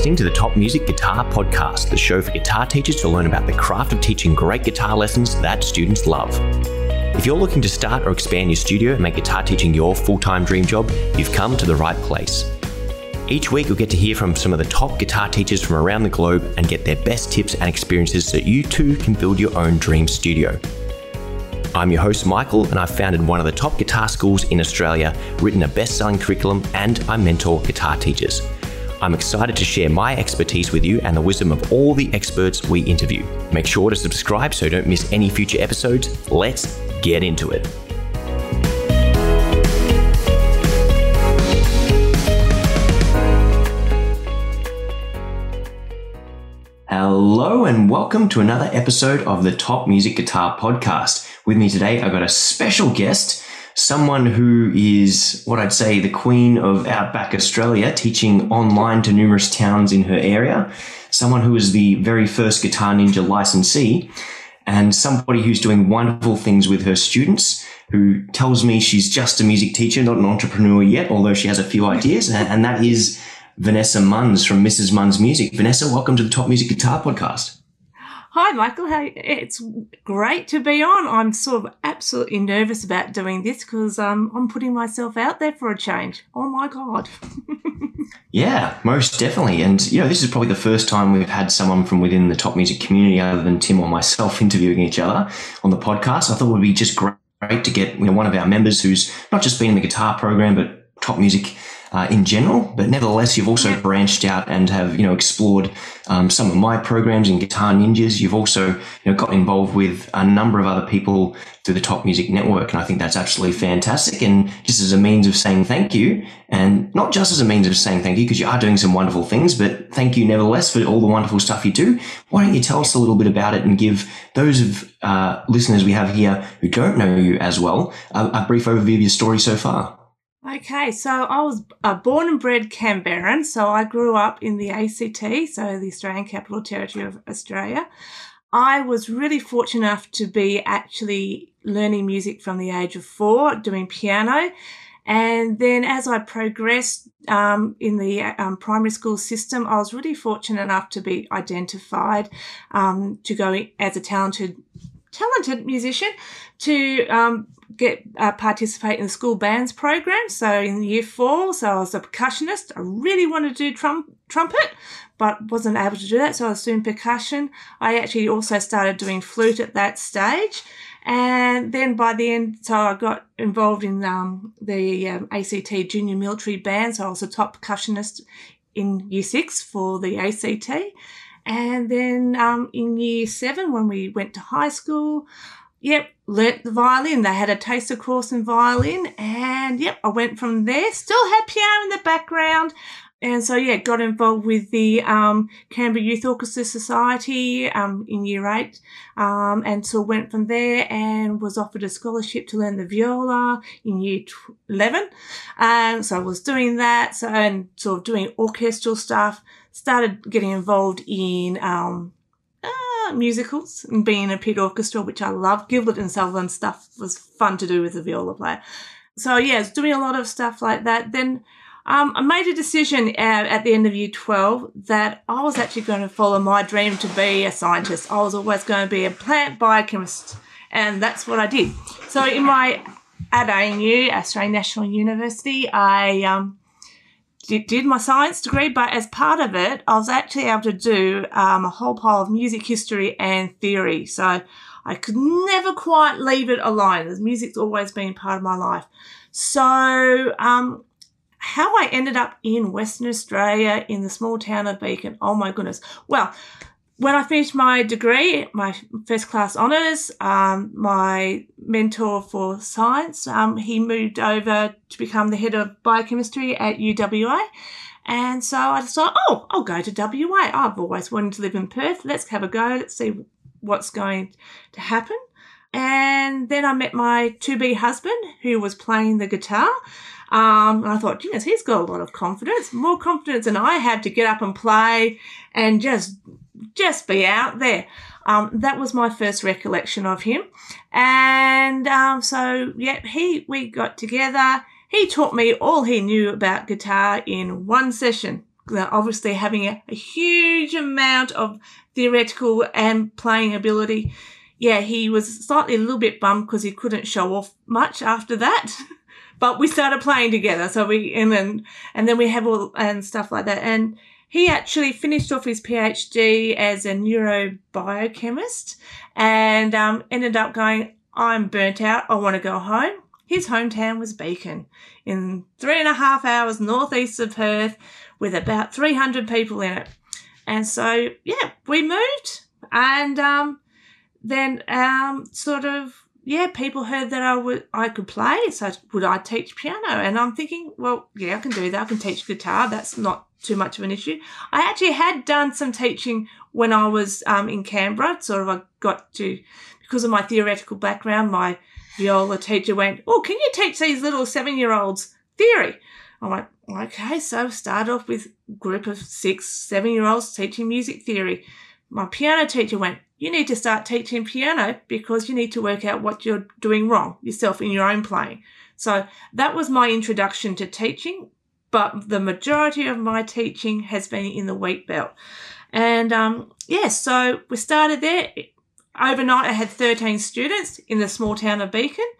listening to the Top Music Guitar Podcast, the show for guitar teachers to learn about the craft of teaching great guitar lessons that students love. If you're looking to start or expand your studio and make guitar teaching your full time dream job, you've come to the right place. Each week, you'll get to hear from some of the top guitar teachers from around the globe and get their best tips and experiences so you too can build your own dream studio. I'm your host, Michael, and I've founded one of the top guitar schools in Australia, written a best selling curriculum, and I mentor guitar teachers. I'm excited to share my expertise with you and the wisdom of all the experts we interview. Make sure to subscribe so you don't miss any future episodes. Let's get into it. Hello, and welcome to another episode of the Top Music Guitar Podcast. With me today, I've got a special guest, someone who is what I'd say the queen of Outback Australia, teaching online to numerous towns in her area, someone who is the very first Guitar Ninja licensee, and somebody who's doing wonderful things with her students, who tells me she's just a music teacher, not an entrepreneur yet, although she has a few ideas, and that is Vanessa Munns from Mrs. Munns Music. Vanessa, welcome to the Top Music Guitar Podcast. Hi, Michael. Hey, it's great to be on. I'm sort of absolutely nervous about doing this because um, I'm putting myself out there for a change. Oh my God. yeah, most definitely. And, you know, this is probably the first time we've had someone from within the top music community other than Tim or myself interviewing each other on the podcast. I thought it would be just great to get, you know, one of our members who's not just been in the guitar program, but top music uh, in general, but nevertheless, you've also branched out and have you know explored um, some of my programs in Guitar Ninjas. You've also you know got involved with a number of other people through the Top Music Network, and I think that's absolutely fantastic. And just as a means of saying thank you, and not just as a means of saying thank you because you are doing some wonderful things, but thank you nevertheless for all the wonderful stuff you do. Why don't you tell us a little bit about it and give those of uh, listeners we have here who don't know you as well a, a brief overview of your story so far? Okay, so I was uh, born and bred Canberran, so I grew up in the ACT, so the Australian Capital Territory of Australia. I was really fortunate enough to be actually learning music from the age of four, doing piano. And then as I progressed um, in the um, primary school system, I was really fortunate enough to be identified um, to go as a talented talented musician to um, get uh, participate in the school bands program. So in year four, so I was a percussionist. I really wanted to do trum- trumpet, but wasn't able to do that. So I was doing percussion. I actually also started doing flute at that stage. And then by the end, so I got involved in um, the um, ACT Junior Military Band. So I was a top percussionist in year six for the ACT. And then um, in year seven, when we went to high school, yep, learnt the violin. They had a taster course in violin, and yep, I went from there. Still had piano in the background. And so, yeah, got involved with the um, Canberra Youth Orchestra Society um, in year eight. Um, and so went from there and was offered a scholarship to learn the viola in year 11. And so I was doing that. So, and sort of doing orchestral stuff. Started getting involved in um, musicals and being in a pit orchestra, which I love. Gilbert and Sullivan stuff was fun to do with the viola player. So yeah, it's doing a lot of stuff like that. Then um, I made a decision uh, at the end of year 12 that I was actually going to follow my dream to be a scientist. I was always going to be a plant biochemist, and that's what I did. So in my at ANU, Australian National University, I um, did, my science degree, but as part of it, I was actually able to do um, a whole pile of music history and theory. So I could never quite leave it alone. Music's always been part of my life. So um, how I ended up in Western Australia in the small town of Beacon. Oh my goodness. Well, when I finished my degree, my first class honours, um, my mentor for science, um, he moved over to become the head of biochemistry at UWA. And so I decided, oh, I'll go to WA. I've always wanted to live in Perth. Let's have a go. Let's see what's going to happen. And then I met my to be husband who was playing the guitar. Um, and I thought, goodness, he's got a lot of confidence, more confidence than I have to get up and play and just just be out there. Um, that was my first recollection of him. And um, so, yeah, he we got together. He taught me all he knew about guitar in one session uh, obviously having a, a huge amount of theoretical and playing ability. Yeah, he was slightly a little bit bummed because he couldn't show off much after that. but we started playing together. So we, and then, and then we have all, and stuff like that. And he actually finished off his PhD as a neurobiochemist and um, ended up going, I'm burnt out. I want to go home. His hometown was Beacon in three and a half hours northeast of Perth with about 300 people in it. And so, yeah, we moved and um, then um, sort of yeah, people heard that I I could play, so would I teach piano? And I'm thinking, well, yeah, I can do that. I can teach guitar. That's not too much of an issue. I actually had done some teaching when I was um, in Canberra. Sort of, I got to because of my theoretical background. My viola teacher went, "Oh, can you teach these little seven-year-olds theory?" I went, "Okay." So start off with group of six, seven-year-olds teaching music theory. My piano teacher went, you need to start teaching piano because you need to work out what you're doing wrong yourself in your own playing. So that was my introduction to teaching, but the majority of my teaching has been in the wheat belt. And um, yeah, so we started there. Overnight, I had 13 students in the small town of Beacon,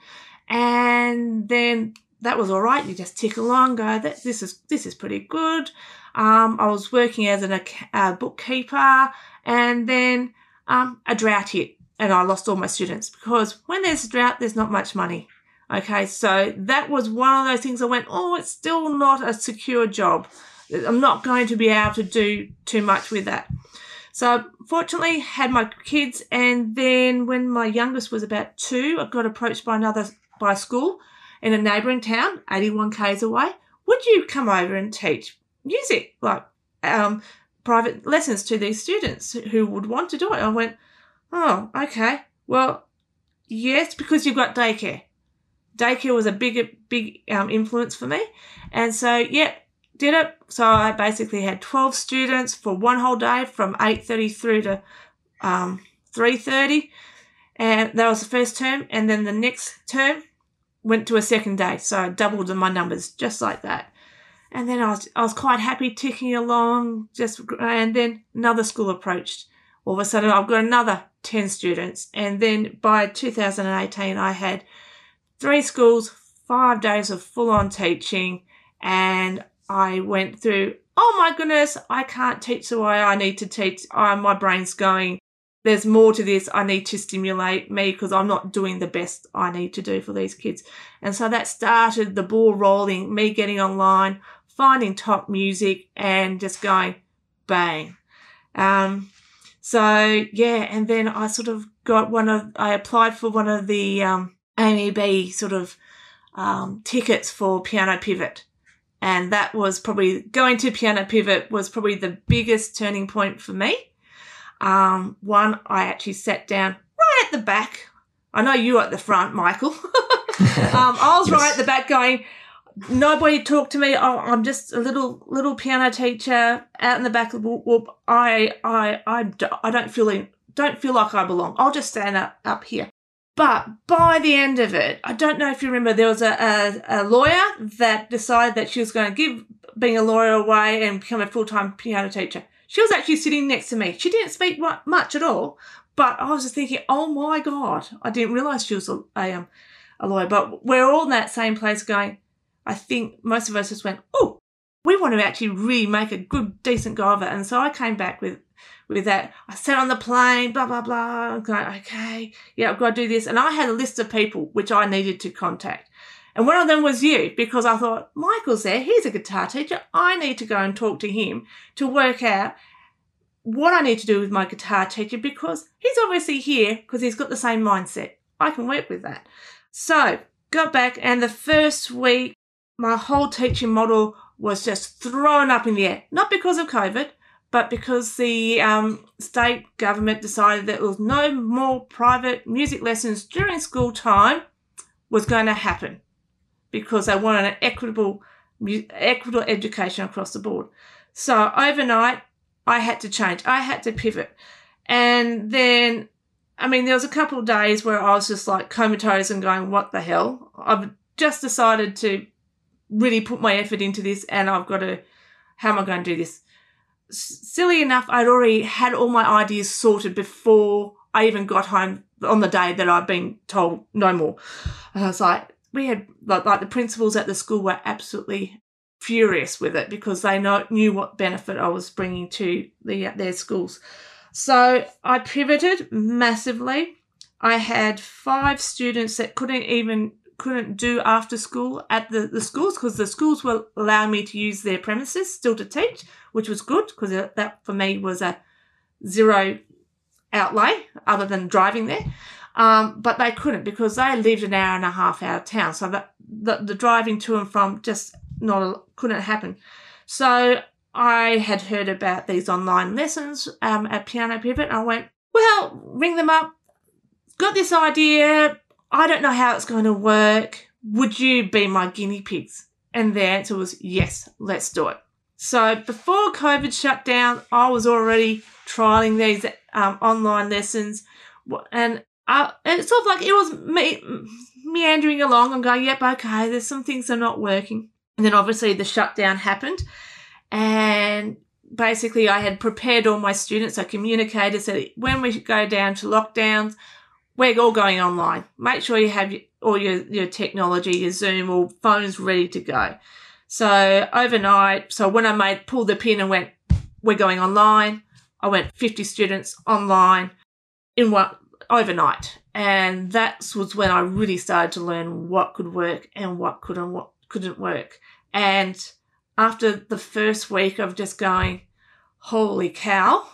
and then that was all right. You just tick along, go, that, this is this is pretty good. Um, I was working as an, a bookkeeper, and then um, a drought hit and I lost all my students because when there's a drought, there's not much money. Okay, so that was one of those things I went, oh, it's still not a secure job. I'm not going to be able to do too much with that. So fortunately, had my kids, and then when my youngest was about two, I got approached by another by school in a neighbouring town, 81 k's away. Would you come over and teach music, like um, private lessons to these students who would want to do it. I went, oh, okay. Well, yes, because you've got daycare. Daycare was a big, big um, influence for me. And so, yeah, did it. So I basically had 12 students for one whole day from 8.30 through to um, 3.30. And that was the first term. And then the next term went to a second day. So I doubled my numbers just like that. And then I was, I was quite happy ticking along, just, and then another school approached. All of a sudden, I've got another 10 students. And then by 2018, I had three schools, five days of full on teaching. And I went through, oh my goodness, I can't teach the way I need to teach. Oh, my brain's going there's more to this. I need to stimulate me because I'm not doing the best I need to do for these kids. And so that started the ball rolling, me getting online, finding top music and just going bang. Um, so yeah, and then I sort of got one of, I applied for one of the um, AMEB sort of um, tickets for Piano Pivot. And that was probably going to Piano Pivot was probably the biggest turning point for me um, one, I actually sat down right at the back. I know you at the front, Michael. um, I was yes. right at the back going, nobody talked to me. Oh, I'm just a little little piano teacher out in the back of the whoop, whoop. I, I, I, I don't feel in, don't feel like I belong. I'll just stand up, up here. But by the end of it, I don't know if you remember, there was a, a, a lawyer that decided that she was going to give being a lawyer away and become a full time piano teacher. She was actually sitting next to me. She didn't speak much at all, but I was just thinking, oh my God, I didn't realize she was a, a, um, a lawyer. But we're all in that same place going, I think most of us just went, oh, we want to actually really make a good, decent go of it. And so I came back with with that. I sat on the plane, blah, blah, blah. I'm going, okay, yeah, I've got to do this. And I had a list of people which I needed to contact. And one of them was you because I thought, Michael's there. He's a guitar teacher. I need to go and talk to him to work out what I need to do with my guitar teacher because he's obviously here because he's got the same mindset. I can work with that. So, got back, and the first week, my whole teaching model was just thrown up in the air. Not because of COVID, but because the um, state government decided that there was no more private music lessons during school time was going to happen because they wanted an equitable equitable education across the board. So overnight, I had to change. I had to pivot, and then I mean, there was a couple of days where I was just like comatose and going, "What the hell?" I've just decided to really put my effort into this, and I've got to how am I going to do this? Silly enough, I'd already had all my ideas sorted before I even got home on the day that I'd been told no more. Uh, and I was like, we had like, like the principals at the school were absolutely furious with it because they know, knew what benefit I was bringing to the, their schools. So I pivoted massively. I had five students that couldn't even couldn't do after school at the, the schools because the schools were allowing me to use their premises still to teach, which was good because that for me was a zero outlay other than driving there. Um, but they couldn't because they lived an hour and a half out of town. So that the, the driving to and from just not couldn't happen. So I had heard about these online lessons um, at Piano Pivot. And I went, well, ring them up. Got this idea. I don't know how it's going to work. Would you be my guinea pigs? And the answer was yes, let's do it. So before COVID shut down, I was already trialing these um, online lessons, and uh, it's sort of like it was me meandering along and going, yep, okay, there's some things that are not working. And then obviously the shutdown happened, and basically I had prepared all my students, I communicated, so when we go down to lockdowns, we're all going online. Make sure you have all your, your technology, your Zoom or phones ready to go. So overnight, so when I made pulled the pin and went, we're going online, I went 50 students online in what overnight. And that was when I really started to learn what could work and what couldn't what couldn't work. And after the first week of just going, holy cow,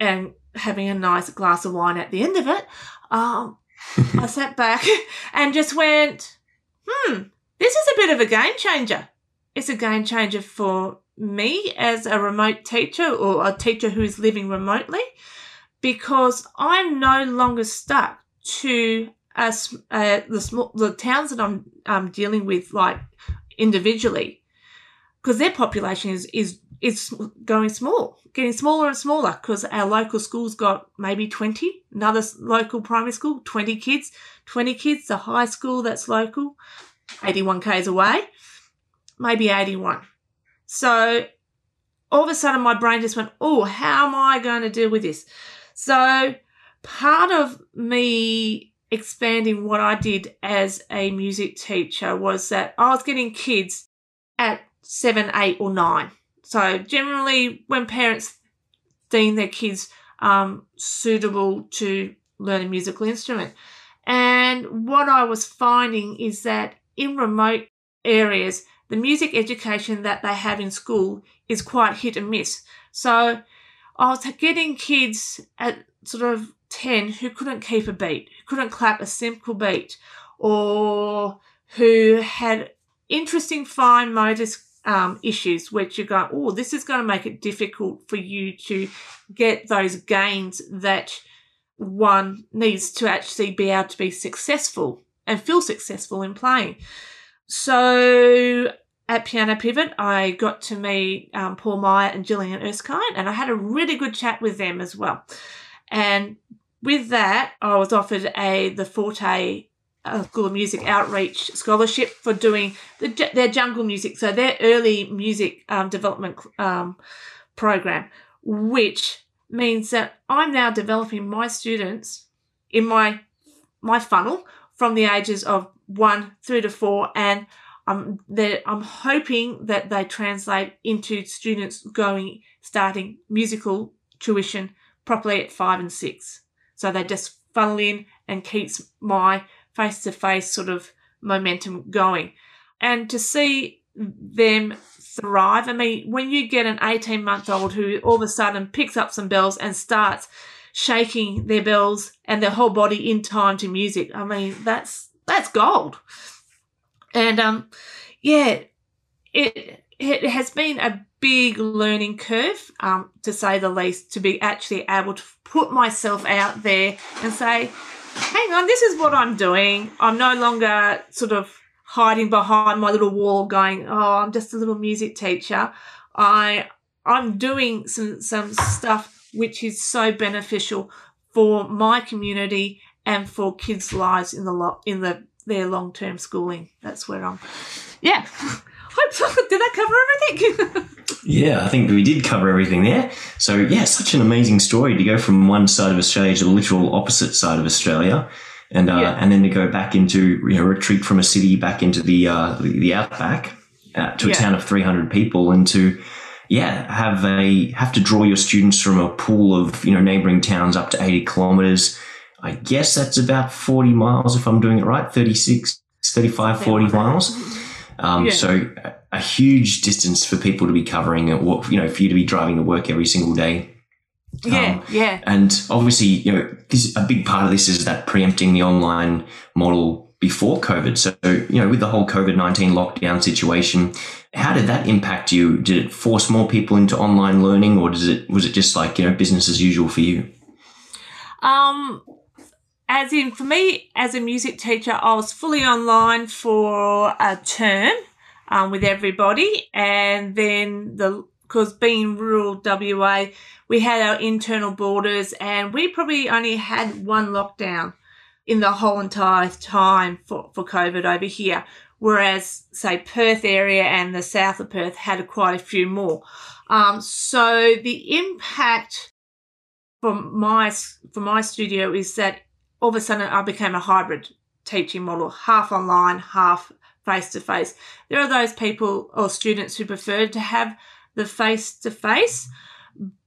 and having a nice glass of wine at the end of it, um, I sat back and just went, hmm, this is a bit of a game changer. It's a game changer for me as a remote teacher or a teacher who's living remotely because I'm no longer stuck to uh, the small the towns that I'm um, dealing with like individually because their population is is is going small getting smaller and smaller because our local school's got maybe 20, another local primary school, 20 kids, 20 kids, the high school that's local, 81 k's away, maybe 81. So all of a sudden my brain just went, oh, how am I going to deal with this? So part of me expanding what I did as a music teacher was that I was getting kids at seven, eight, or nine so generally, when parents deem their kids um, suitable to learn a musical instrument, and what I was finding is that in remote areas, the music education that they have in school is quite hit and miss. So I was getting kids at sort of 10 who couldn't keep a beat, who couldn't clap a simple beat, or who had interesting fine motor um, issues which you go, oh, this is going to make it difficult for you to get those gains that one needs to actually be able to be successful and feel successful in playing. So at Piano Pivot, I got to meet um, Paul Meyer and Gillian Erskine, and I had a really good chat with them as well. And with that, I was offered a the Forte uh, School of Music Outreach Scholarship for doing the, their jungle music, so their early music um, development um, program, which means that I'm now developing my students in my my funnel from the ages of one through to four, and I'm I'm hoping that they translate into students going starting musical tuition properly at five and six. So they just funnel in and keeps my face to face sort of momentum going. And to see them thrive. I mean, when you get an 18 month old who all of a sudden picks up some bells and starts shaking their bells and their whole body in time to music, I mean, that's, that's gold. And, um, yeah, it, it has been a big learning curve, um, to say the least, to be actually able to put myself out there and say, hang on, this is what I'm doing. I'm no longer sort of hiding behind my little wall going, oh, I'm just a little music teacher. I I'm doing some some stuff which is so beneficial for my community and for kids' lives in the lo- in the their long term schooling. That's where I'm. Yeah. Did that cover everything? yeah, I think we did cover everything there. So yeah, such an amazing story to go from one side of Australia to the literal opposite side of Australia. And, uh, Yeah. and then to go back into, you know, retreat from a city back into the, uh, the, the outback, uh, to a Yeah. town of 300 people and to, yeah, have a, have to draw your students from a pool of, you know, neighboring towns up to 80 kilometers. I guess that's about 40 miles if I'm doing it right, 36, 35, 40 miles. Um, Yeah. So a, huge distance for people to be covering, what you know, for you to be driving to work every single day. yeah, Um, yeah. And obviously, you know, this, a big part of this is that preempting the online model before COVID. So, you know, with the whole COVID 19 lockdown situation, how did that impact you? Did it force more people into online learning or does it, was it just like, you know, business as usual for you? Um, as in, for me, as a music teacher, I was fully online for a term um, with everybody, and then the because being rural WA, we had our internal borders, and we probably only had one lockdown in the whole entire time for, for COVID over here. Whereas, say, Perth area and the south of Perth had quite a few more. Um, so the impact from my from my studio is that all of a sudden I became a hybrid teaching model, half online, half face to face. There are those people or students who prefer to have the face to face,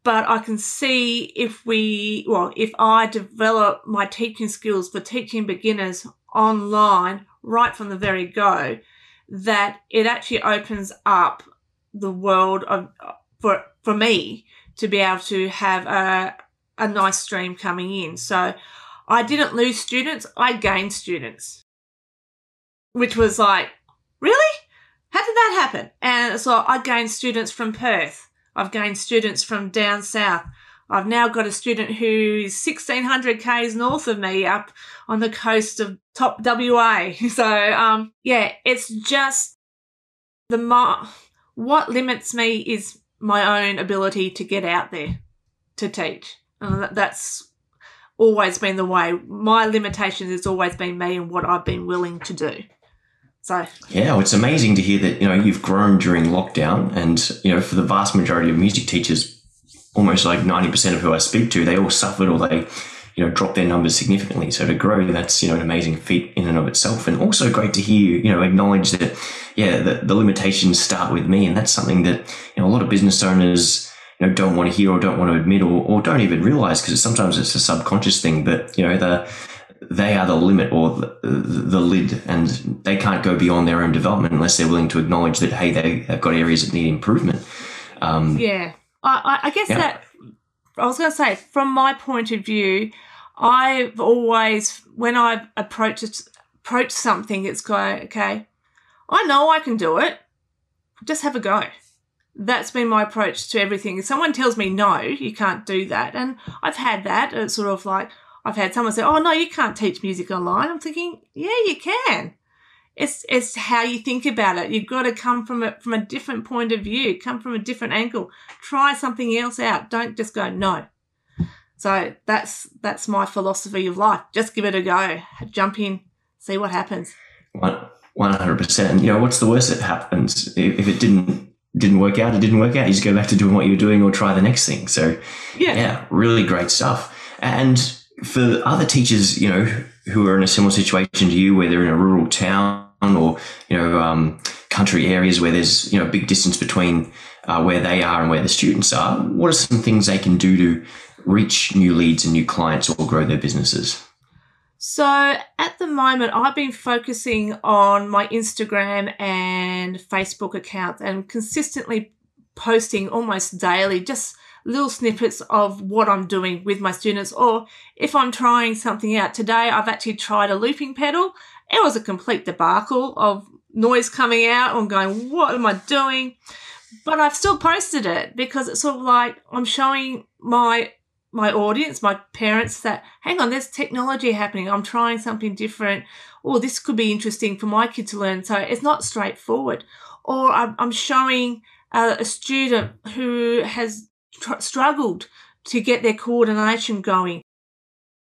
but I can see if we, well, if I develop my teaching skills for teaching beginners online right from the very go, that it actually opens up the world of for for me to be able to have a a nice stream coming in. So I didn't lose students, I gained students. Which was like, really? How did that happen? And so I gained students from Perth. I've gained students from down south. I've now got a student who's 1600 k's north of me up on the coast of top WA. So, um, yeah, it's just the what limits me is my own ability to get out there to teach. And that's always been the way. My limitations has always been me and what I've been willing to do. So, Yeah, well, it's amazing to hear that you know you've grown during lockdown, and you know for the vast majority of music teachers, almost like ninety percent of who I speak to, they all suffered or they, you know, dropped their numbers significantly. So to grow, that's you know an amazing feat in and of itself, and also great to hear you you know acknowledge that yeah the, the limitations start with me, and that's something that you know a lot of business owners you know don't want to hear or don't want to admit or, or don't even realize because sometimes it's a subconscious thing, but you know the they are the limit or the, the lid and they can't go beyond their own development unless they're willing to acknowledge that hey they, they've got areas that need improvement um, yeah. I, I, I guess Yeah. that I was going to say, from my point of view, I've always, when I've approached, approached something, it's going, okay, I know I can do it. Just have a go. That's been my approach to everything. If someone tells me, no, you can't do that, and I've had that, it's sort of like, I've had someone say, oh, no, you can't teach music online. I'm thinking, yeah, you can. It's, it's how you think about it. You've got to come from a, from a different point of view, come from a different angle try something else out. Don't just go no. So that's that's my philosophy of life. Just give it a go. Jump in, see what happens. one- 100% you know what's the worst that happens if it didn't didn't work out it didn't work out. You just go back to doing what you were doing or try the next thing. So Yeah. yeah really great stuff. And for other teachers you know who are in a similar situation to you where they're in a rural town or you know um, country areas where there's you know a big distance between uh, where they are and where the students are what are some things they can do to reach new leads and new clients or grow their businesses So at the moment, I've been focusing on my Instagram and Facebook accounts and consistently posting almost daily, just little snippets of what I'm doing with my students, or if I'm trying something out. Today, I've actually tried a looping pedal. It was a complete debacle of noise coming out. I'm going, what am I doing? But I've still posted it because it's sort of like I'm showing my my audience, my parents, that hang on, there's technology happening. I'm trying something different. Or this could be interesting for my kid to learn. So it's not straightforward. Or I'm, showing a student who has tr- struggled to get their coordination going,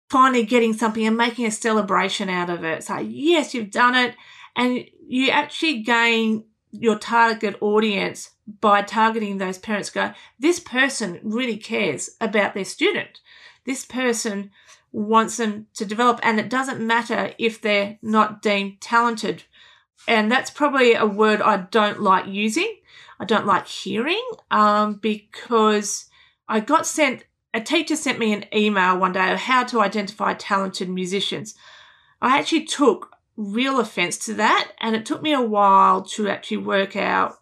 finally getting something and making a celebration out of it. So, yes, you've done it. And you actually gain your target audience by targeting those parents go, this person really cares about their student. This person wants them to develop, and it doesn't matter if they're not deemed talented. And that's probably a word I don't like using. I don't like hearing um, because I got sent, a teacher sent me an email one day of how to identify talented musicians. I actually took real offense to that, and it took me a while to actually work out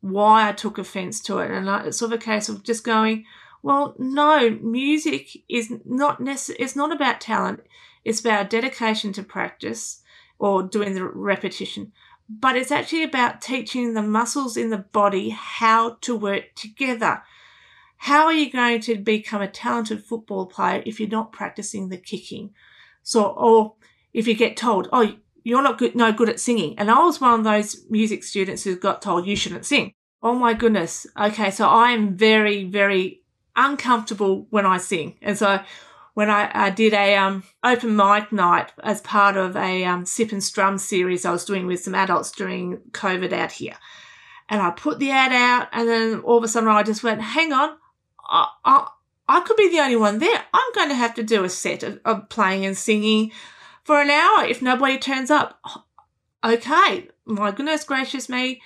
why I took offense to it. And it's sort of a case of just going, well, no, music is not necess- it's not about talent. It's about dedication to practice or doing the repetition. But it's actually about teaching the muscles in the body how to work together. How are you going to become a talented football player if you're not practicing the kicking? So, or if you get told, oh, you're not good, no good at singing. And I was one of those music students who got told you shouldn't sing. Oh my goodness. Okay. So I am very, very uncomfortable when I sing. And so when I, I did a um, open mic night as part of a um, sip and strum series I was doing with some adults during COVID out here. And I put the ad out and then all of a sudden I just went, hang on, I, I, I could be the only one there. I'm going to have to do a set of, of playing and singing for an hour if nobody turns up. Oh, okay, my goodness gracious me.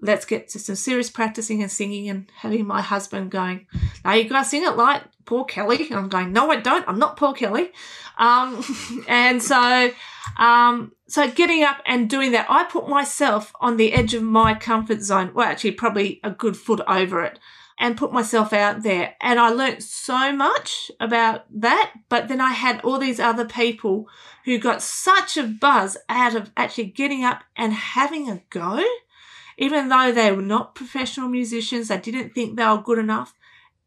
Let's get to some serious practicing and singing and having my husband going, now you gotta sing it like Paul Kelly. And I'm going, no, I don't. I'm not Paul Kelly. Um, and so, um, so getting up and doing that, I put myself on the edge of my comfort zone. Well, actually, probably a good foot over it and put myself out there. And I learnt so much about that. But then I had all these other people who got such a buzz out of actually getting up and having a go. Even though they were not professional musicians, they didn't think they were good enough.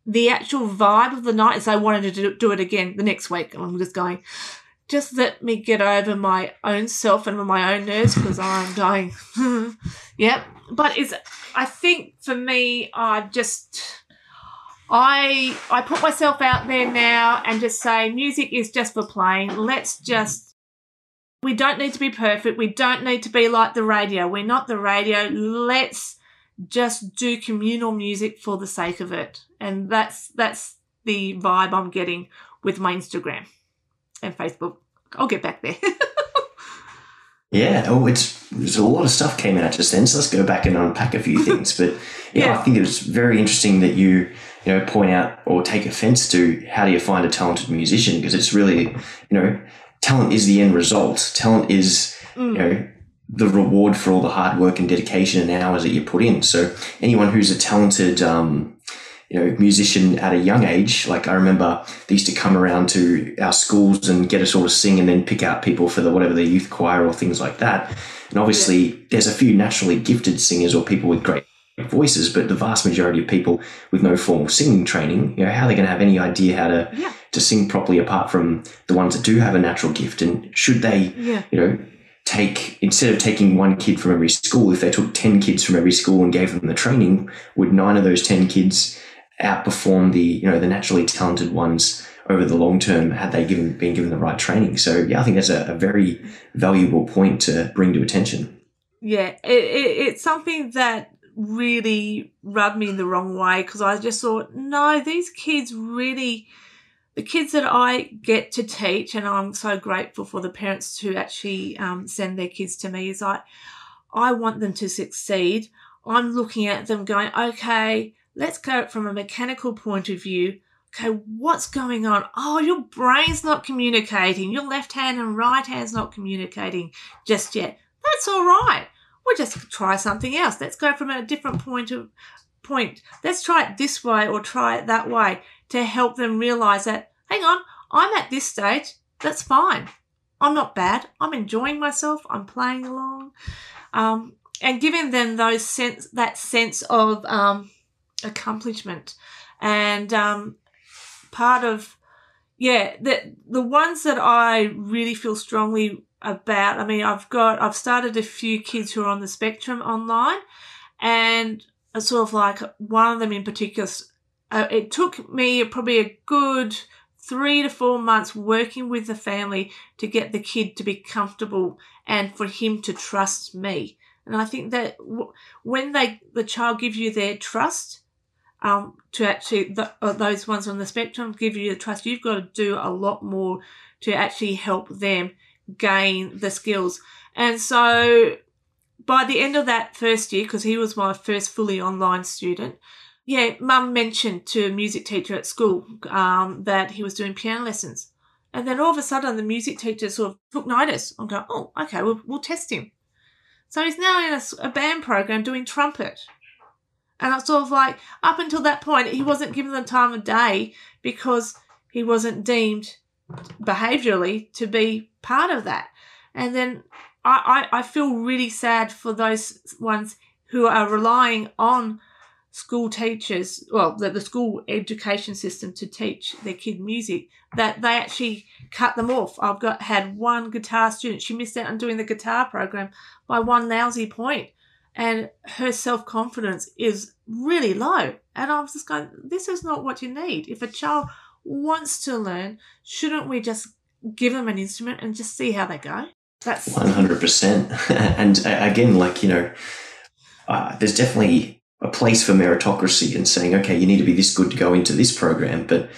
The actual vibe of the night is they wanted to do it again the next week. And I'm just going, just let me get over my own self and my own nerves because I'm dying. yep. But it's, I think for me, I've just, I, I put myself out there now and just say music is just for playing. Let's just, we don't need to be perfect. We don't need to be like the radio. We're not the radio. Let's just do communal music for the sake of it. And that's, that's the vibe I'm getting with my Instagram and Facebook. I'll get back there. yeah, oh, it's there's a lot of stuff came out just then. So let's go back and unpack a few things. But yeah, yeah, I think it was very interesting that you you know point out or take offense to how do you find a talented musician because it's really you know talent is the end result. Talent is mm. you know the reward for all the hard work and dedication and hours that you put in. So anyone who's a talented um, you know, musician at a young age. Like I remember they used to come around to our schools and get us all to sing and then pick out people for the whatever the youth choir or things like that. And obviously yeah. there's a few naturally gifted singers or people with great voices, but the vast majority of people with no formal singing training, you know, how are they going to have any idea how to yeah. To sing properly apart from the ones that do have a natural gift? And should they, yeah. you know, take instead of taking one kid from every school, if they took ten kids from every school and gave them the training, would nine of those ten kids outperform the you know the naturally talented ones over the long term had they given been given the right training. So yeah, I think that's a, a very valuable point to bring to attention. Yeah, it, it, it's something that really rubbed me in the wrong way because I just thought, no, these kids really, the kids that I get to teach, and I'm so grateful for the parents who actually um, send their kids to me, is like, I want them to succeed. I'm looking at them going, okay, let's go from a mechanical point of view. Okay, what's going on? Oh, your brain's not communicating. Your left hand and right hand's not communicating just yet. That's all right. We'll just try something else. Let's go from a different point of point. Let's try it this way or try it that way to help them realize that, hang on, I'm at this stage. That's fine. I'm not bad. I'm enjoying myself. I'm playing along. Um, and giving them those sense, that sense of, um, accomplishment. And um, part of, yeah, the, the ones that I really feel strongly about, I mean, I've got, I've started a few kids who are on the spectrum online and it's sort of like one of them in particular, uh, it took me probably a good three to four months working with the family to get the kid to be comfortable and for him to trust me. And I think that when they the child gives you their trust, um, to actually the, uh, those ones on the spectrum give you the trust, you've got to do a lot more to actually help them gain the skills. And so by the end of that first year, because he was my first fully online student, yeah, mum mentioned to a music teacher at school um, that he was doing piano lessons. And then all of a sudden, the music teacher sort of took notice. and go, oh, okay, we'll, we'll test him. So he's now in a, a band program doing trumpet. And I sort of like, up until that point, he wasn't given the time of day because he wasn't deemed behaviorally to be part of that. And then I, I, I feel really sad for those ones who are relying on school teachers, well, the, the school education system to teach their kid music, that they actually cut them off. I've got had one guitar student, she missed out on doing the guitar program by one lousy point, and her self confidence is really low. And I was just going, this is not what you need. If a child wants to learn, shouldn't we just give them an instrument and just see how they go? That's 100%. and uh, again, like, you know, uh, there's definitely a place for meritocracy and saying, okay, you need to be this good to go into this program. But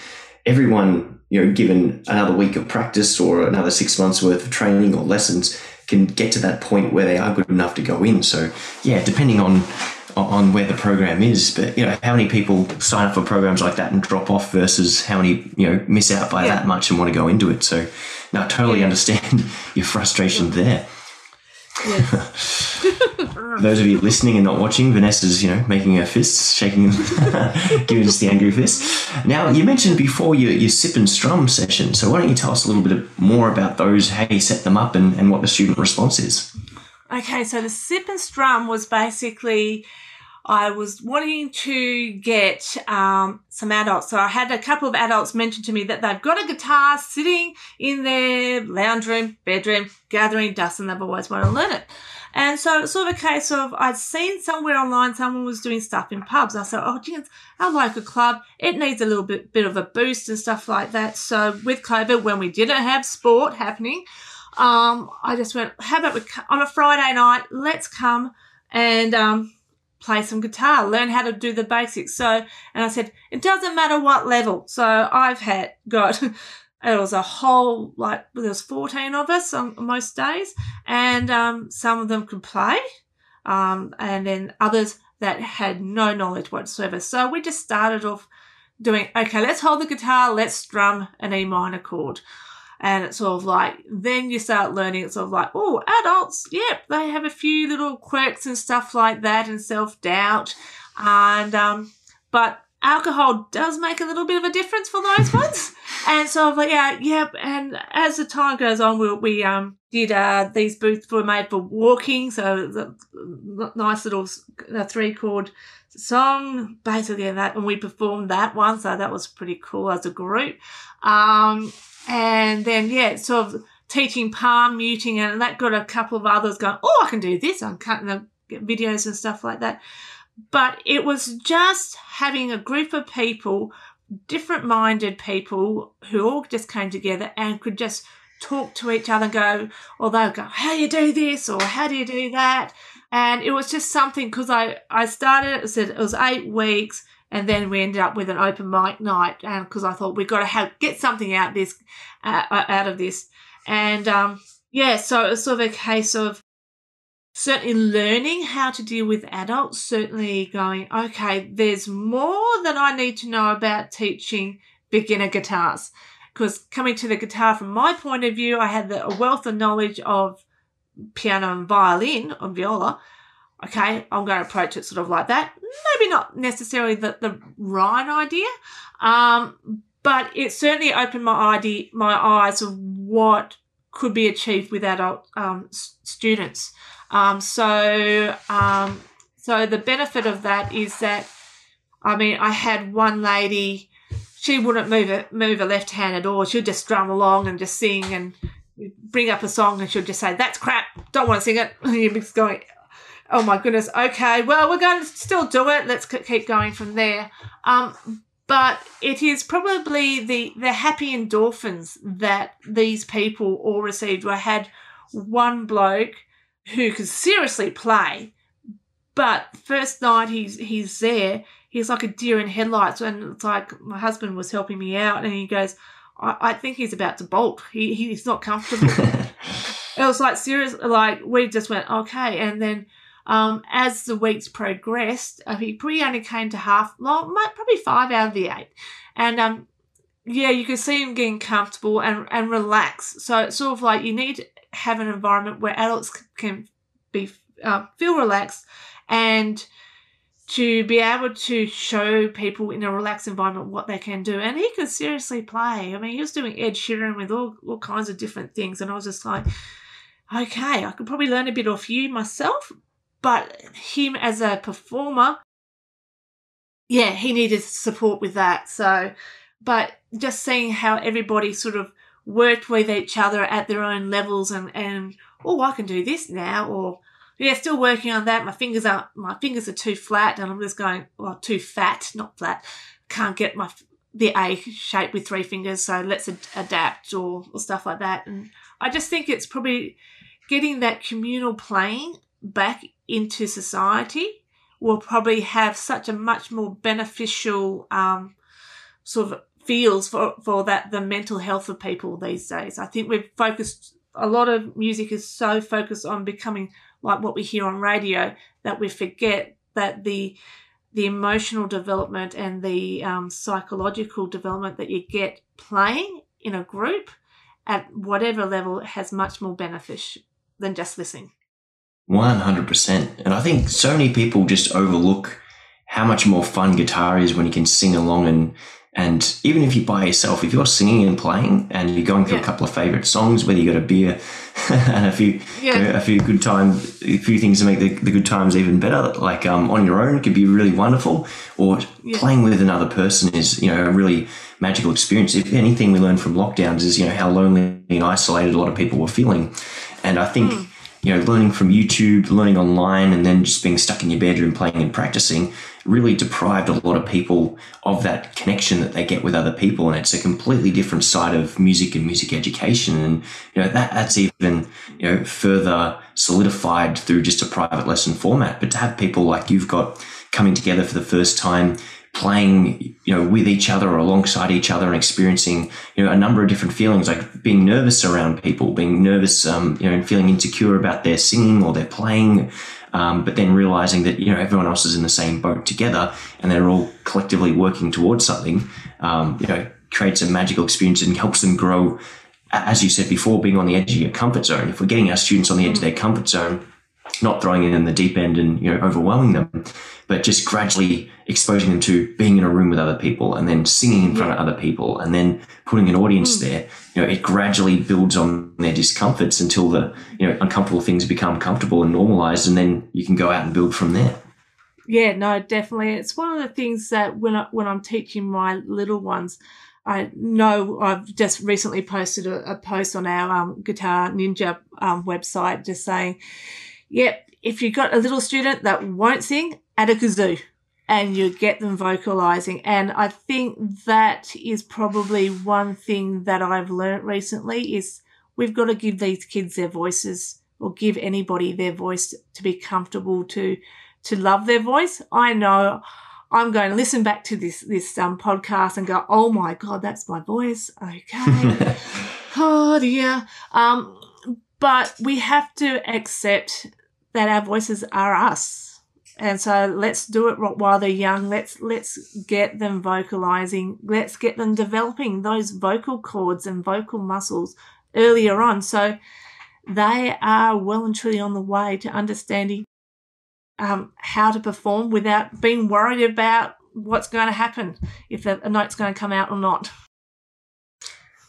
everyone, you know, given another week of practice or another six months worth of training or lessons, can get to that point where they are good enough to go in. So, yeah, depending on on where the program is, but you know, how many people sign up for programs like that and drop off versus how many you know miss out by yeah. that much and want to go into it. So, now I totally yeah. understand your frustration yeah. there. those of you listening and not watching, Vanessa's, you know, making her fists, shaking, giving us the angry fist. Now, you mentioned before your, your sip and strum session. So why don't you tell us a little bit more about those, how you set them up and, and what the student response is? Okay, so the sip and strum was basically I was wanting to get um, some adults. So I had a couple of adults mention to me that they've got a guitar sitting in their lounge room, bedroom, gathering dust, and they've always wanted to learn it. And so it's sort of a case of I'd seen somewhere online someone was doing stuff in pubs. I said, oh, geez, our local club, it needs a little bit, bit of a boost and stuff like that. So with COVID, when we didn't have sport happening, um, I just went, how about we, on a Friday night, let's come and um, play some guitar, learn how to do the basics. So, and I said, it doesn't matter what level. So I've had got, it was a whole, like, there was 14 of us on most days and, um, some of them could play. Um, and then others that had no knowledge whatsoever. So we just started off doing, okay, let's hold the guitar, let's strum an E minor chord. And it's sort of like, then you start learning, it's sort of like, oh, adults, yep, they have a few little quirks and stuff like that and self doubt. And, um, but alcohol does make a little bit of a difference for those ones. And so I'm like, yeah, yep. And as the time goes on, we, we um, did, uh, these boots were made for walking. So the nice little uh, three chord song, basically that, and we performed that one. So that was pretty cool as a group. Um, and then, yeah, sort of teaching palm muting, and that got a couple of others going, oh, I can do this. I'm cutting the videos and stuff like that. But it was just having a group of people, different minded people who all just came together and could just talk to each other and go, or they'll go, how do you do this? Or how do you do that? And it was just something because I, I started, it said it was eight weeks and then we ended up with an open mic night because I thought we've got to have get something out this uh, uh, out of this, and um, yeah, so it was sort of a case of certainly learning how to deal with adults. Certainly going, okay, there's more that I need to know about teaching beginner guitars because coming to the guitar from my point of view, I had a wealth of knowledge of piano and violin and viola okay, I'm going to approach it sort of like that. Maybe not necessarily the, the right idea, um, but it certainly opened my idea, my eyes of what could be achieved with adult um, students. Um, so, um, so the benefit of that is that, I mean, I had one lady, she wouldn't move a, move a left hand at all. She'd just drum along and just sing and bring up a song and she'd just say, "That's crap. Don't want to sing it." And you're just going, oh my goodness, okay, well, we're going to still do it. Let's keep going from there. Um, but it is probably the, the happy endorphins that these people all received. I had one bloke who could seriously play. But first night he's he's there, he's like a deer in headlights. And it's like my husband was helping me out, and he goes, "I, I think he's about to bolt. He he's not comfortable." it was like serious. Like we just went okay, and then. Um, as the weeks progressed, uh, he probably only came to half, well, probably five out of the eight. And um, yeah, you can see him getting comfortable and, and relax. So it's sort of like you need have an environment where adults can be uh, feel relaxed and to be able to show people in a relaxed environment what they can do. And he could seriously play. I mean, he was doing Ed Sheeran with all, all kinds of different things. And I was just like, okay, I could probably learn a bit off you myself, but him as a performer, yeah, he needed support with that. So, but just seeing how everybody sort of worked with each other at their own levels and, and oh, I can do this now, or yeah, still working on that. My fingers are my fingers are too flat, and I'm just going well, too fat, not flat. Can't get my the A shape with three fingers, so let's ad- adapt or, or stuff like that. And I just think it's probably getting that communal playing back into society will probably have such a much more beneficial um, sort of feels for, for that the mental health of people these days. I think we've focused a lot of music is so focused on becoming like what we hear on radio that we forget that the the emotional development and the um, psychological development that you get playing in a group at whatever level has much more benefit than just listening. 100%. And I think so many people just overlook how much more fun guitar is when you can sing along and and even if you're by yourself, if you're singing and playing and you're going through yeah. a couple of favorite songs, whether you got a beer and a few yeah. you a few good time, a few things to make the, the good times even better, like um, on your own could be really wonderful, or yeah. playing with another person is you know a really magical experience. If anything we learned from lockdowns is you know how lonely and isolated a lot of people were feeling, and I think. Mm you know, learning from YouTube, learning online, and then just being stuck in your bedroom playing and practicing really deprived a lot of people of that connection that they get with other people. And it's a completely different side of music and music education. And, you know, that, that's even, you know, further solidified through just a private lesson format. But to have people like you've got coming together for the first time, playing, you know, with each other or alongside each other and experiencing, you know, a number of different feelings, like being nervous around people, being nervous, um, you know, and feeling insecure about their singing or their playing. Um, but then realizing that, you know, everyone else is in the same boat together and they're all collectively working towards something, um, you know, creates a magical experience and helps them grow. As you said before, being on the edge of your comfort zone. If we're getting our students on the edge of their comfort zone, not throwing in the deep end and, you know, overwhelming them, but just gradually exposing them to being in a room with other people and then singing in front of other people and then putting an audience mm. there. You know, it gradually builds on their discomforts until the, you know, uncomfortable things become comfortable and normalized and then you can go out and build from there. Yeah, no, definitely. It's one of the things that when I, when I'm teaching my little ones, I know I've just recently posted a, a post on our um, Guitar Ninja um, website just saying, yep, if you've got a little student that won't sing, add a kazoo and you get them vocalizing. And I think that is probably one thing that I've learned recently is we've got to give these kids their voices or give anybody their voice to be comfortable to to love their voice. I know I'm going to listen back to this this um, podcast and go, oh my god, that's my voice. Okay, oh dear. Um, but we have to accept that our voices are us and so let's do it while they're young. Let's let's get them vocalizing. Let's get them developing those vocal cords and vocal muscles earlier on. So they are well and truly on the way to understanding um, how to perform without being worried about what's going to happen if a note's going to come out or not.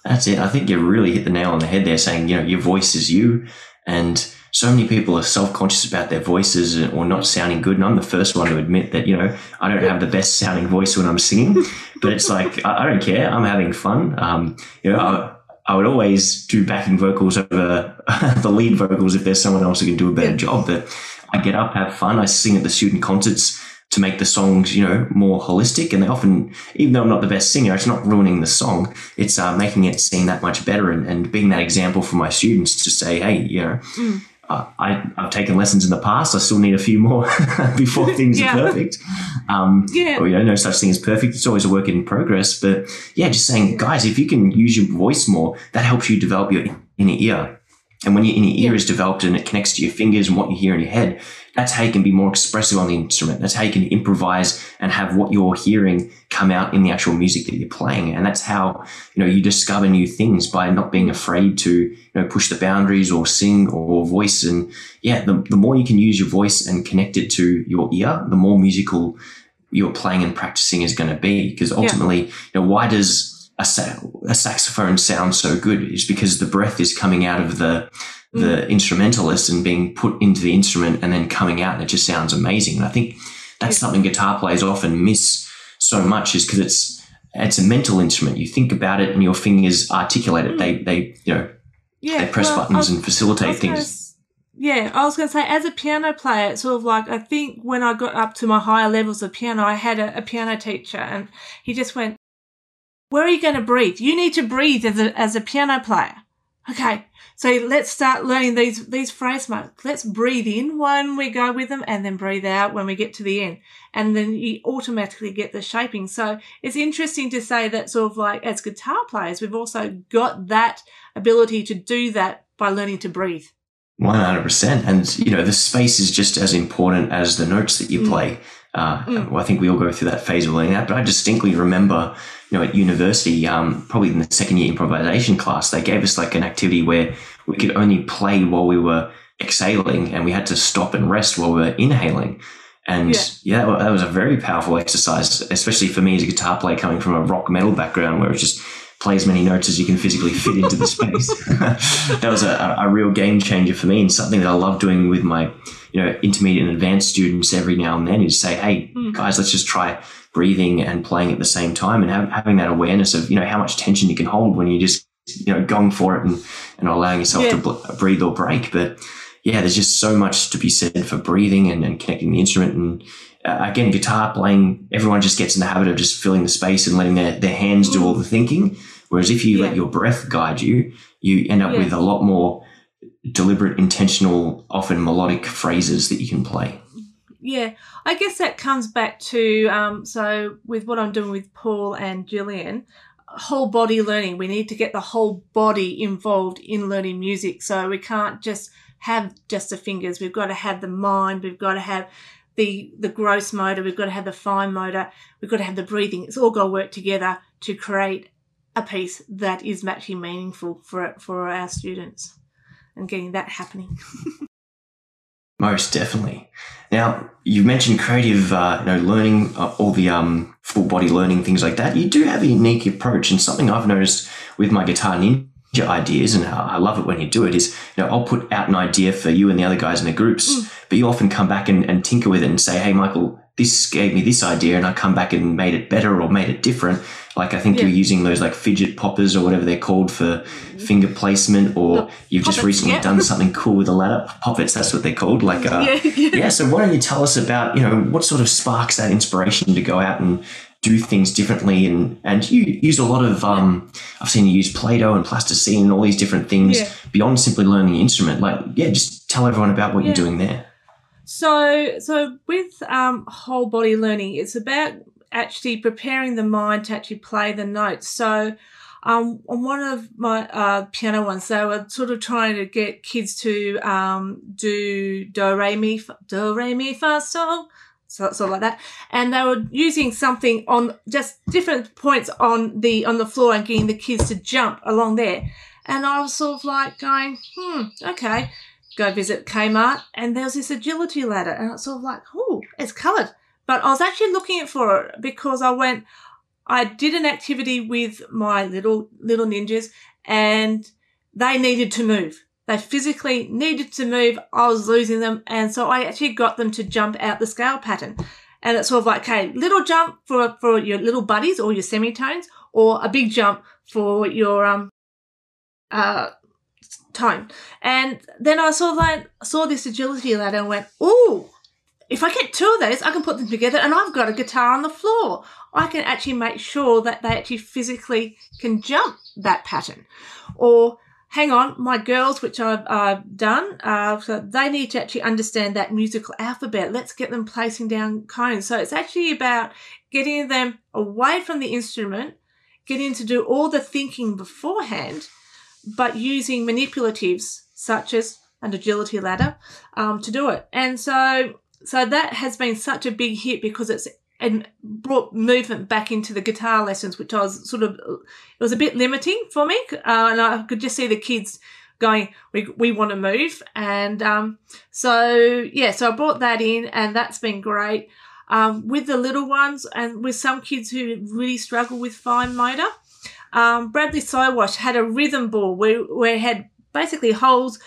That's it. I think you really hit the nail on the head there, saying you know your voice is you, and so many people are self-conscious about their voices or not sounding good. And I'm the first one to admit that, you know, I don't have the best sounding voice when I'm singing, but it's like, I, don't care. I'm having fun. Um, you know, I, I, would always do backing vocals over the lead vocals if there's someone else who can do a better job. But I get up, have fun. I sing at the student concerts to make the songs, you know, more holistic. And they often, even though I'm not the best singer, it's not ruining the song. It's uh, making it seem that much better and, and being that example for my students to say, hey, you know, mm uh, I, I've taken lessons in the past. I still need a few more before things Yeah. are perfect. Um, Yeah. or, you know, no such thing as perfect. It's always a work in progress. But yeah, just saying, guys, if you can use your voice more, that helps you develop your inner ear. And when your inner ear Yeah. is developed and it connects to your fingers and what you hear in your head, that's how you can be more expressive on the instrument. That's how you can improvise and have what you're hearing come out in the actual music that you're playing. And that's how, you know, you discover new things by not being afraid to, you know, push the boundaries or sing or voice. And yeah, the, the more you can use your voice and connect it to your ear, the more musical you're playing and practicing is going to be. Because ultimately, you know, why does a, sa- a saxophone sounds so good? Is because the breath is coming out of the the mm. instrumentalist and being put into the instrument and then coming out, and it just sounds amazing. And I think that's Yeah. something guitar players often miss so much, is because it's it's a mental instrument. You think about it, and your fingers articulate it. Mm. They they you know Yeah. they press well, buttons was- and facilitate things. yeah, I was going to say, as a piano player, it's sort of like I think when I got up to my higher levels of piano, I had a, a piano teacher, and he just went, "Where are you going to breathe? You need to breathe as a as a piano player." Okay, so let's start learning these these phrase marks. Let's breathe in when we go with them, and then breathe out when we get to the end, and then you automatically get the shaping. So it's interesting to say that sort of like as guitar players, we've also got that ability to do that by learning to breathe. One hundred percent, and you know the space is just as important as the notes that you Mm. Uh, Mm. well, I think we all go through that phase of learning that, but I distinctly remember, you know, at university, um, probably in the second year improvisation class, they gave us like an activity where we could only play while we were exhaling, and we had to stop and rest while we were inhaling. And Yeah. yeah, that was a very powerful exercise, especially for me as a guitar player coming from a rock metal background, where it just play as many notes as you can physically fit into the space. that was a, a real game changer for me, and something that I love doing with my, you know, intermediate and advanced students every now and then is say, hey, Mm. guys, let's just try breathing and playing at the same time, and have, having that awareness of you know how much tension you can hold when you're just you know going for it and and allowing yourself Yeah. to bl- breathe or break, but. Yeah, there's just so much to be said for breathing and, and connecting the instrument. And uh, again, guitar playing, everyone just gets in the habit of just filling the space and letting their, their hands do all the thinking. Whereas if you Yeah. let your breath guide you, you end up Yeah. with a lot more deliberate, intentional, often melodic phrases that you can play. Yeah, I guess that comes back to um, so with what I'm doing with Paul and Gillian, whole body learning. We need to get the whole body involved in learning music. So we can't just have just the fingers. We've got to have the mind. We've got to have the the gross motor. We've got to have the fine motor. We've got to have the breathing. It's all got to work together to create a piece that is actually meaningful for for our students, and getting that happening. Most definitely. Now, you've mentioned creative, uh, you know, learning, uh, all the um, full body learning, things like that. You do have a unique approach, and something I've noticed with my guitar ninja ideas, and I I love it when you do it. Is you know, I'll put out an idea for you and the other guys in the groups, Mm. but you often come back and, and tinker with it and say, "Hey, Michael, this gave me this idea," and I come back and made it better or made it different. Like I think Yeah. you're using those like fidget poppers or whatever they're called for finger placement, or The you've just poppets, recently yeah. done something cool with a ladder poppets. That's what they're called. Like uh, yeah, yeah. so why don't you tell us about, you know, what sort of sparks that inspiration to go out and do things differently and and you use a lot of um I've seen you use Play-Doh and plasticine and all these different things beyond simply learning the instrument. Like, yeah, just tell everyone about what you're doing there. So, so with um, whole body learning, it's about actually preparing the mind to actually play the notes. So, um, on one of my uh, piano ones, they were sort of trying to get kids to um, do do re mi do re mi fa sol, so sort of like that, and they were using something on just different points on the on the floor and getting the kids to jump along there. And I was sort of like going, hmm, okay go visit Kmart, and there was this agility ladder, and it's sort of like, oh, it's coloured. But I was actually looking for it because I went, I did an activity with my little little ninjas, and they needed to move. They physically needed to move. I was losing them, and so I actually got them to jump out the scale pattern. And it's sort of like, okay, little jump for for your little buddies or your semitones, or a big jump for your um uh tone. And then I saw like saw this agility ladder and went, "Ooh, if I get two of those, I can put them together, and I've got a guitar on the floor. I can actually make sure that they actually physically can jump that pattern." Or hang on, my girls, which I've done, uh, so they need to actually understand that musical alphabet. Let's get them placing down cones. So it's actually about getting them away from the instrument, getting to do all the thinking beforehand, but using manipulatives such as an agility ladder um, to do it. And so, so that has been such a big hit because it's and brought movement back into the guitar lessons, which I was sort of, it was a bit limiting for me. Uh, and I could just see the kids going, we, we want to move. And um, so, yeah, so I brought that in and that's been great. Um, with the little ones and with some kids who really struggle with fine motor, um, Bradley Sowash had a rhythm ball where, where it had basically holes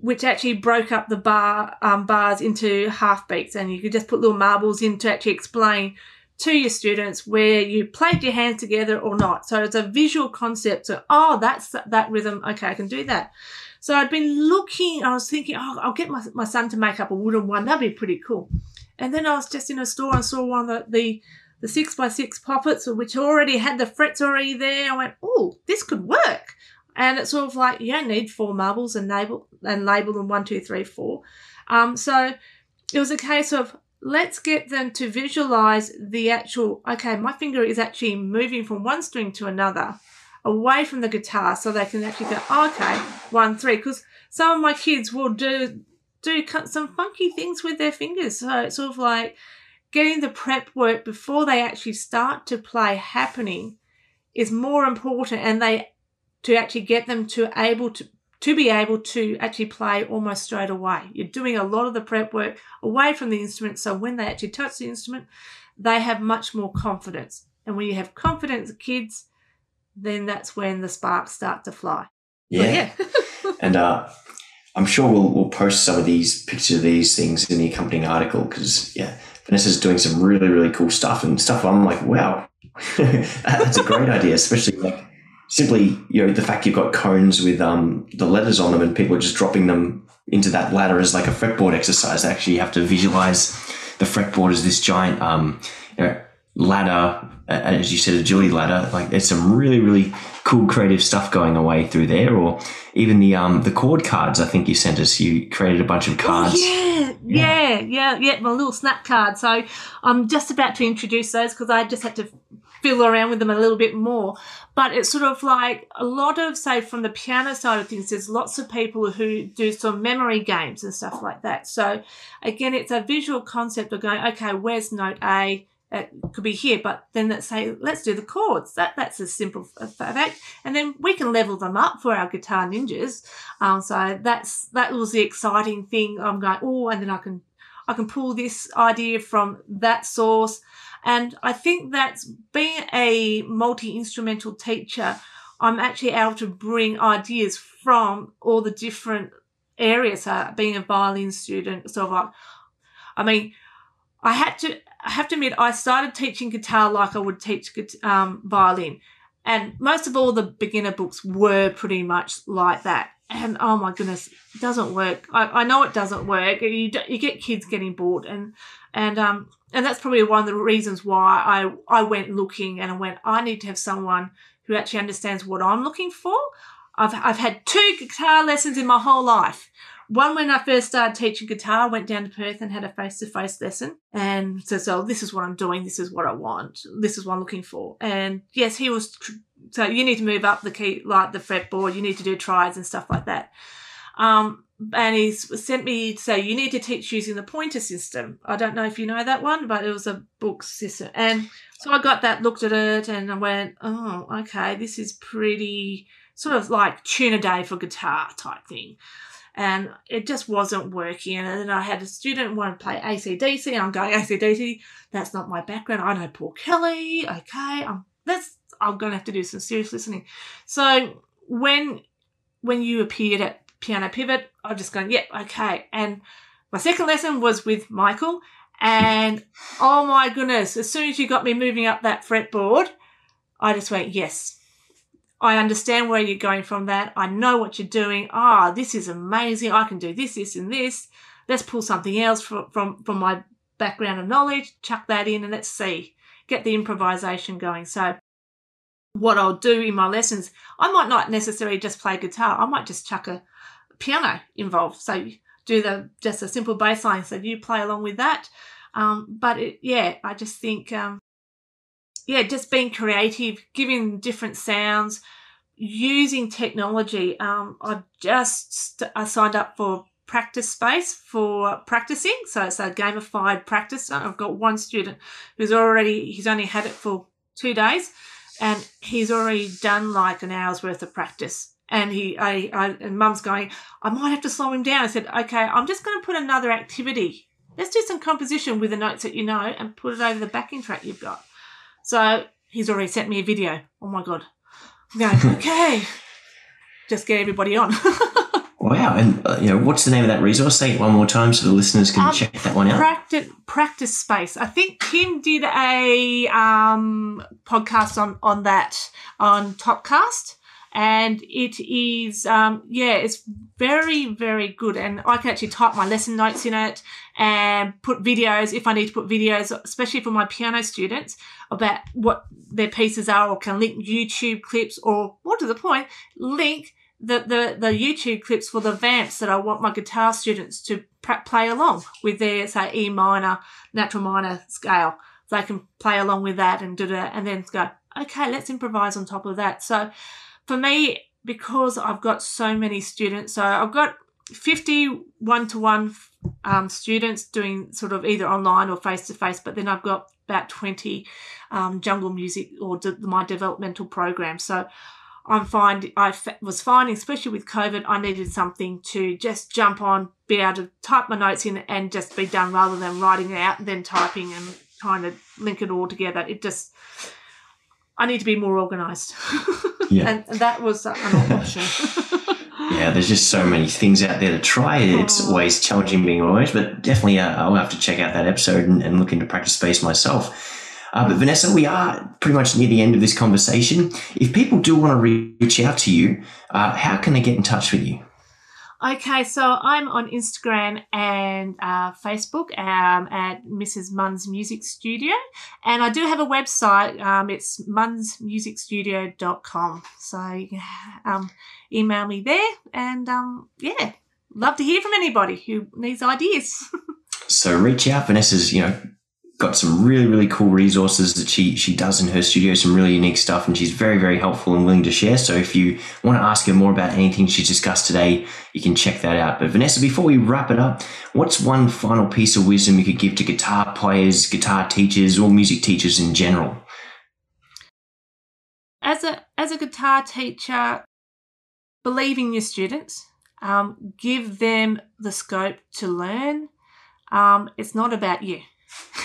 which actually broke up the bar um, bars into half beats, and you could just put little marbles in to actually explain to your students where you played your hands together or not. So it's a visual concept. So oh, that's that rhythm. Okay, I can do that. So I'd been looking. I was thinking, oh, I'll get my my son to make up a wooden one. That'd be pretty cool. And then I was just in a store and saw one of the, the six by six poppets, which already had the frets already there. I went, oh, this could work. And it's sort of like you don't need four marbles and label and label them one, two, three, four. Um, so it was a case of let's get them to visualize the actual okay, my finger is actually moving from one string to another away from the guitar so they can actually go, oh, okay, one, three. Because some of my kids will do do some funky things with their fingers. So it's sort of like getting the prep work before they actually start to play happening is more important and they to actually get them to able to to be able to actually play almost straight away. You're doing a lot of the prep work away from the instrument, so when they actually touch the instrument, they have much more confidence. And when you have confidence, kids, then that's when the sparks start to fly. Yeah. yeah. and uh, I'm sure we'll, we'll post some of these pictures of these things in the accompanying article because, yeah, Vanessa's doing some really, really cool stuff and stuff. I'm like, wow, that's a great idea, especially like simply, you know, the fact you've got cones with um, the letters on them and people are just dropping them into that ladder as like a fretboard exercise. Actually, you have to visualize the fretboard as this giant um, you know, ladder, as you said, agility ladder. Like there's some really, really cool creative stuff going away through there. Or even the um, the chord cards. I think you sent us. You created a bunch of cards. Oh, yeah, yeah, yeah, yeah. My little snap card. So I'm just about to introduce those because I just had to fiddle around with them a little bit more. But it's sort of like a lot of, say, from the piano side of things, there's lots of people who do some memory games and stuff like that. So again, it's a visual concept of going, okay, where's note A? It could be here, but then let's say let's do the chords. That that's a simple fact, and then we can level them up for our guitar ninjas. Um, so that's that was the exciting thing. I'm going, oh, and then I can I can pull this idea from that source. And I think that's being a multi instrumental teacher, I'm actually able to bring ideas from all the different areas. Uh, being a violin student, of like, I mean, I had to, I have to admit, I started teaching guitar like I would teach um, violin. And most of all the beginner books were pretty much like that. And oh my goodness, it doesn't work. I, I know it doesn't work. You, you get kids getting bored. And and um and that's probably one of the reasons why I I went looking and I went I need to have someone who actually understands what I'm looking for. I've I've had two guitar lessons in my whole life. One when I first started teaching guitar, went down to Perth and had a face to face lesson and "So this is what I'm doing. This is what I want. This is what I'm looking for." And yes, he was. Tr- so you need to move up the key, like the fretboard. You need to do triads and stuff like that. Um, and he sent me to say you need to teach using the pointer system. I don't know if you know that one, but it was a book system. And so I got that, looked at it, and I went, oh, okay, this is pretty sort of like tune a day for guitar type thing. And it just wasn't working. And then I had a student want to play ACDC, and I'm going, ACDC, that's not my background. I know Paul Kelly. Okay, I'm, that's, I'm going to have to do some serious listening. So when when you appeared at piano pivot. I'm just going, yep, yeah, okay. And my second lesson was with Michael. And oh my goodness, as soon as you got me moving up that fretboard, I just went, yes, I understand where you're going from that. I know what you're doing. Ah, this is amazing. I can do this, this, and this. Let's pull something else from, from, from my background of knowledge, chuck that in, and let's see, get the improvisation going. So what I'll do in my lessons, I might not necessarily just play guitar. I might just chuck a piano involved. So do the just a simple bass line. So you play along with that. Um, but it, yeah, I just think, um, yeah, just being creative, giving different sounds, using technology. Um, I just I signed up for practice space for practicing. So it's a gamified practice. I've got one student who's already he's only had it for two days, and he's already done like an hour's worth of practice. And he, I, I and Mum's going, I might have to slow him down. I said, okay, I'm just going to put another activity. Let's do some composition with the notes that you know and put it over the backing track you've got. So he's already sent me a video. Oh my god. I'm going, okay. Just get everybody on. Wow, and uh, you know what's the name of that resource? Say it one more time so the listeners can um, check that one out. Practice, practice space. I think Tim did a um, podcast on on that on Topcast, and it is um, yeah, it's very very good. And I can actually type my lesson notes in it and put videos if I need to put videos, especially for my piano students about what their pieces are, or can link YouTube clips, or more to the point, link the, the, the YouTube clips for the vamps that I want my guitar students to play along with their, say, E minor, natural minor scale. They can play along with that and do that and then go, okay, let's improvise on top of that. So for me, because I've got so many students, so I've got 50 one to one students doing sort of either online or face to face, but then I've got about 20 um, jungle music or de- my developmental program. So I'm find I f- was finding, especially with COVID, I needed something to just jump on, be able to type my notes in, and just be done rather than writing it out and then typing and trying to link it all together. It just I need to be more organised. Yeah, and, and, that was an option. yeah, there's just so many things out there to try. It's always challenging being organised, but definitely uh, I'll have to check out that episode and, and look into practice space myself. Uh, but Vanessa, we are pretty much near the end of this conversation. If people do want to reach out to you, uh, how can they get in touch with you? Okay, so I'm on Instagram and uh, Facebook um, at Mrs. Munns Music Studio. And I do have a website. Um, it's munnsmusicstudio.com. So um, email me there. And um, yeah, love to hear from anybody who needs ideas. so reach out. Vanessa's, you know, got some really really cool resources that she she does in her studio some really unique stuff and she's very very helpful and willing to share so if you want to ask her more about anything she's discussed today you can check that out but vanessa before we wrap it up what's one final piece of wisdom you could give to guitar players guitar teachers or music teachers in general as a as a guitar teacher believe in your students um, give them the scope to learn um, it's not about you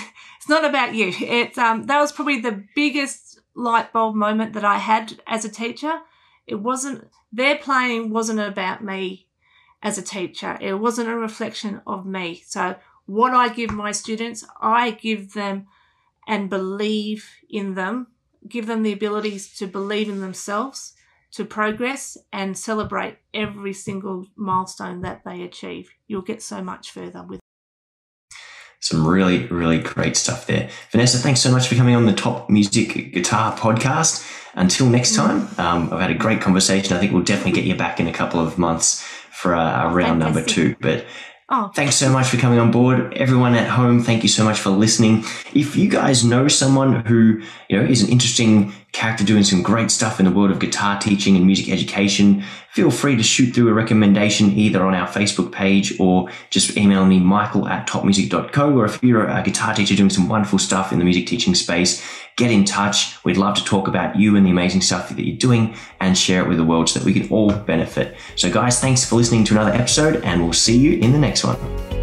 it's not about you. It's um that was probably the biggest light bulb moment that I had as a teacher. It wasn't their playing wasn't about me as a teacher. It wasn't a reflection of me. So what I give my students, I give them and believe in them, give them the abilities to believe in themselves, to progress and celebrate every single milestone that they achieve. You'll get so much further with some really, really great stuff there. Vanessa, thanks so much for coming on the Top Music Guitar podcast. Until next time, um, I've had a great conversation. I think we'll definitely get you back in a couple of months for a, a round number two. But Oh. Thanks so much for coming on board. Everyone at home, thank you so much for listening. If you guys know someone who, you know, is an interesting character doing some great stuff in the world of guitar teaching and music education, feel free to shoot through a recommendation either on our Facebook page or just email me, michael at topmusic.co. Or if you're a guitar teacher doing some wonderful stuff in the music teaching space, get in touch. We'd love to talk about you and the amazing stuff that you're doing and share it with the world so that we can all benefit. So, guys, thanks for listening to another episode, and we'll see you in the next one.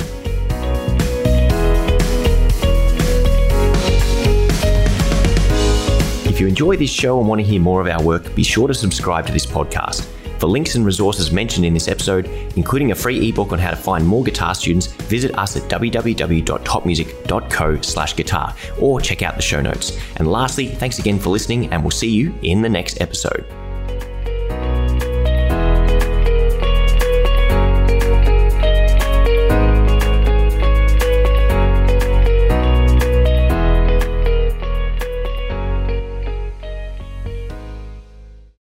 If you enjoy this show and want to hear more of our work, be sure to subscribe to this podcast. For links and resources mentioned in this episode, including a free ebook on how to find more guitar students, visit us at www.topmusic.co/guitar or check out the show notes. And lastly, thanks again for listening and we'll see you in the next episode.